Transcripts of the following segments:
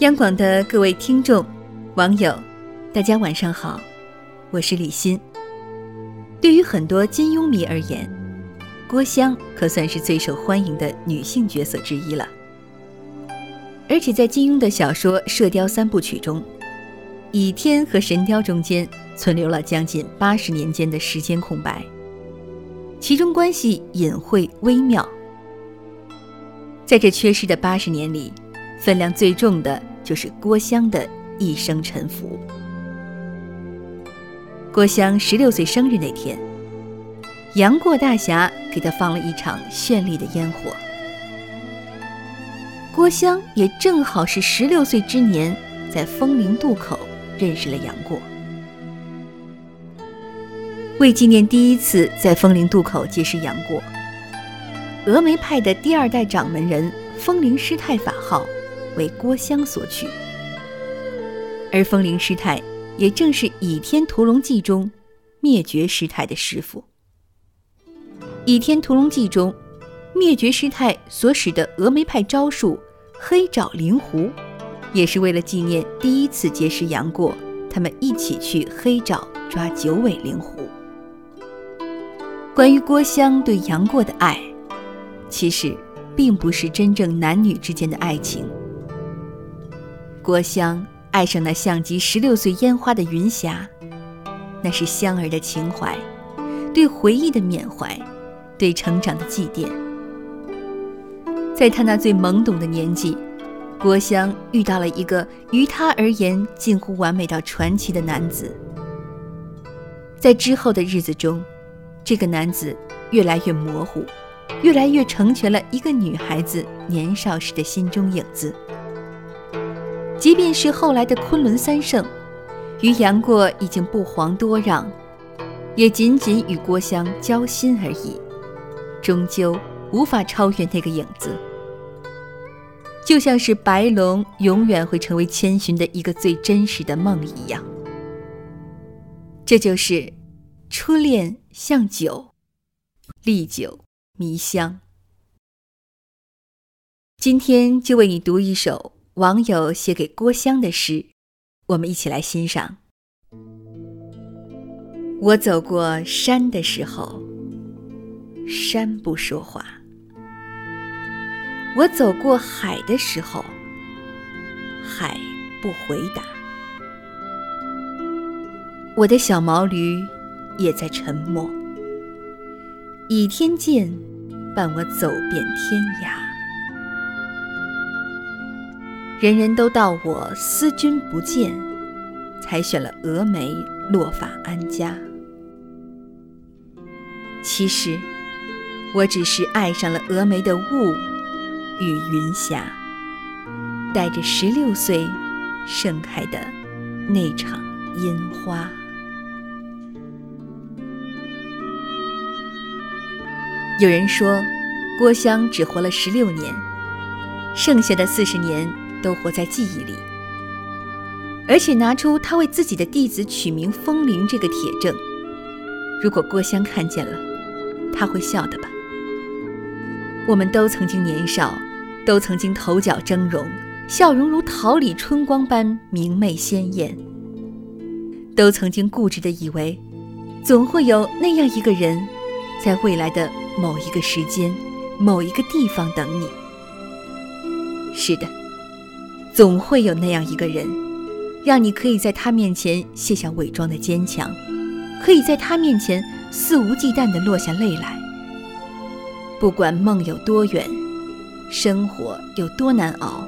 央广的各位听众、网友，大家晚上好，我是李欣。对于很多金庸迷而言，郭襄可算是最受欢迎的女性角色之一了。而且在金庸的小说《射雕三部曲》中，倚天和神雕中间存留了将近八十年间的时间空白，其中关系隐晦微妙。在这缺失的八十年里，分量最重的就是郭襄的一生沉浮。郭襄十六岁生日那天，杨过大侠给他放了一场绚丽的烟火。郭襄也正好是十六岁之年，在风陵渡口认识了杨过。为纪念第一次在风陵渡口结识杨过。峨眉派的第二代掌门人风铃师太法号为郭襄所取，而风铃师太也正是《倚天屠龙记》中灭绝师太的师傅。《倚天屠龙记》中，灭绝师太所使的峨眉派招数“黑爪灵狐”，也是为了纪念第一次结识杨过，他们一起去黑爪抓九尾灵狐。关于郭襄对杨过的爱。其实，并不是真正男女之间的爱情。郭襄爱上那像极十六岁烟花的云霞，那是香儿的情怀，对回忆的缅怀，对成长的祭奠。在他那最懵懂的年纪，郭襄遇到了一个于他而言近乎完美到传奇的男子。在之后的日子中，这个男子越来越模糊。越来越成全了一个女孩子年少时的心中影子。即便是后来的昆仑三圣，与杨过已经不遑多让，也仅仅与郭襄交心而已，终究无法超越那个影子。就像是白龙永远会成为千寻的一个最真实的梦一样。这就是初恋像酒，历久。弥香。今天就为你读一首网友写给郭襄的诗，我们一起来欣赏。我走过山的时候，山不说话；我走过海的时候，海不回答。我的小毛驴也在沉默。倚天剑伴我走遍天涯，人人都道我思君不见，才选了峨眉落发安家。其实，我只是爱上了峨眉的雾与云霞，带着十六岁盛开的那场烟花。有人说，郭襄只活了十六年，剩下的四十年都活在记忆里。而且拿出他为自己的弟子取名风铃这个铁证，如果郭襄看见了，他会笑的吧？我们都曾经年少，都曾经头角峥嵘，笑容如桃李春光般明媚鲜艳，都曾经固执的以为，总会有那样一个人，在未来的。某一个时间，某一个地方等你。是的，总会有那样一个人，让你可以在他面前卸下伪装的坚强，可以在他面前肆无忌惮地落下泪来。不管梦有多远，生活有多难熬，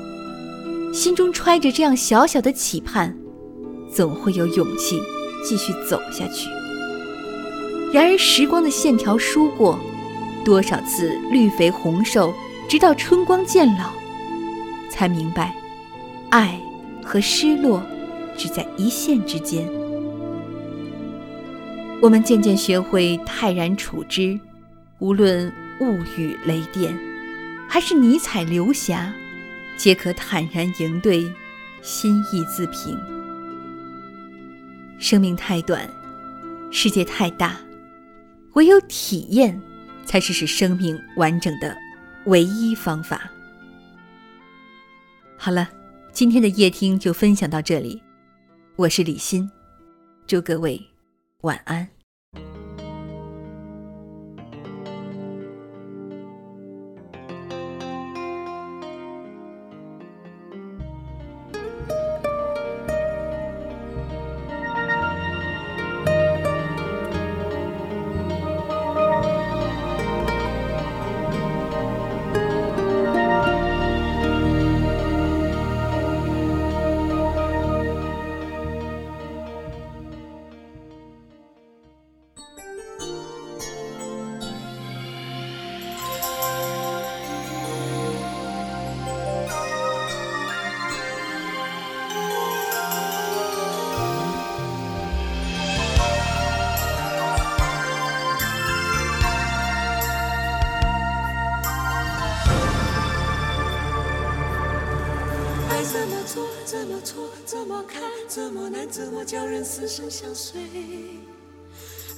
心中揣着这样小小的期盼，总会有勇气继续走下去。然而，时光的线条疏过。多少次绿肥红瘦，直到春光渐老，才明白，爱和失落只在一线之间。我们渐渐学会泰然处之，无论雾雨雷电，还是尼采流霞，皆可坦然迎对，心意自平。生命太短，世界太大，唯有体验。才是使生命完整的唯一方法。好了，今天的夜听就分享到这里，我是李欣，祝各位晚安。怎么做，怎么错？怎么看？怎么难？怎么叫人死生相随？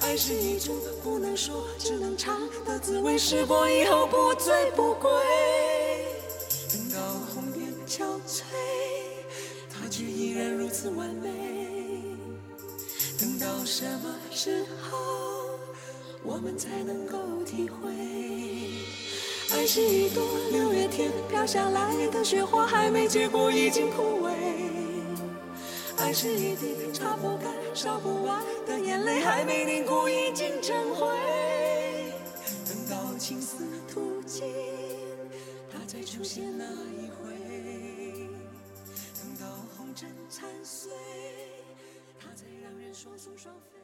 爱是一种不能说，只能尝的滋味。试过以后不醉不归。等到红颜憔悴，它却依然如此完美。等到什么时候，我们才能够体会？爱是一朵六月天飘下来的雪花，还没结果已经枯萎。爱是一滴擦不干、烧不完的眼泪，还没凝固已经成灰。等到青丝吐尽，它再出现那一回；等到红尘残碎，它才让人双宿双飞。